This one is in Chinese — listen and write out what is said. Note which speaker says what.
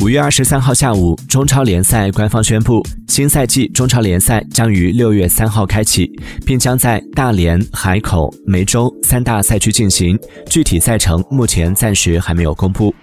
Speaker 1: 五月二十三号下午中超联赛官方宣布新赛季中超联赛将于六月三号开启并将在大连海口梅州三大赛区进行具体赛程目前暂时还没有公布。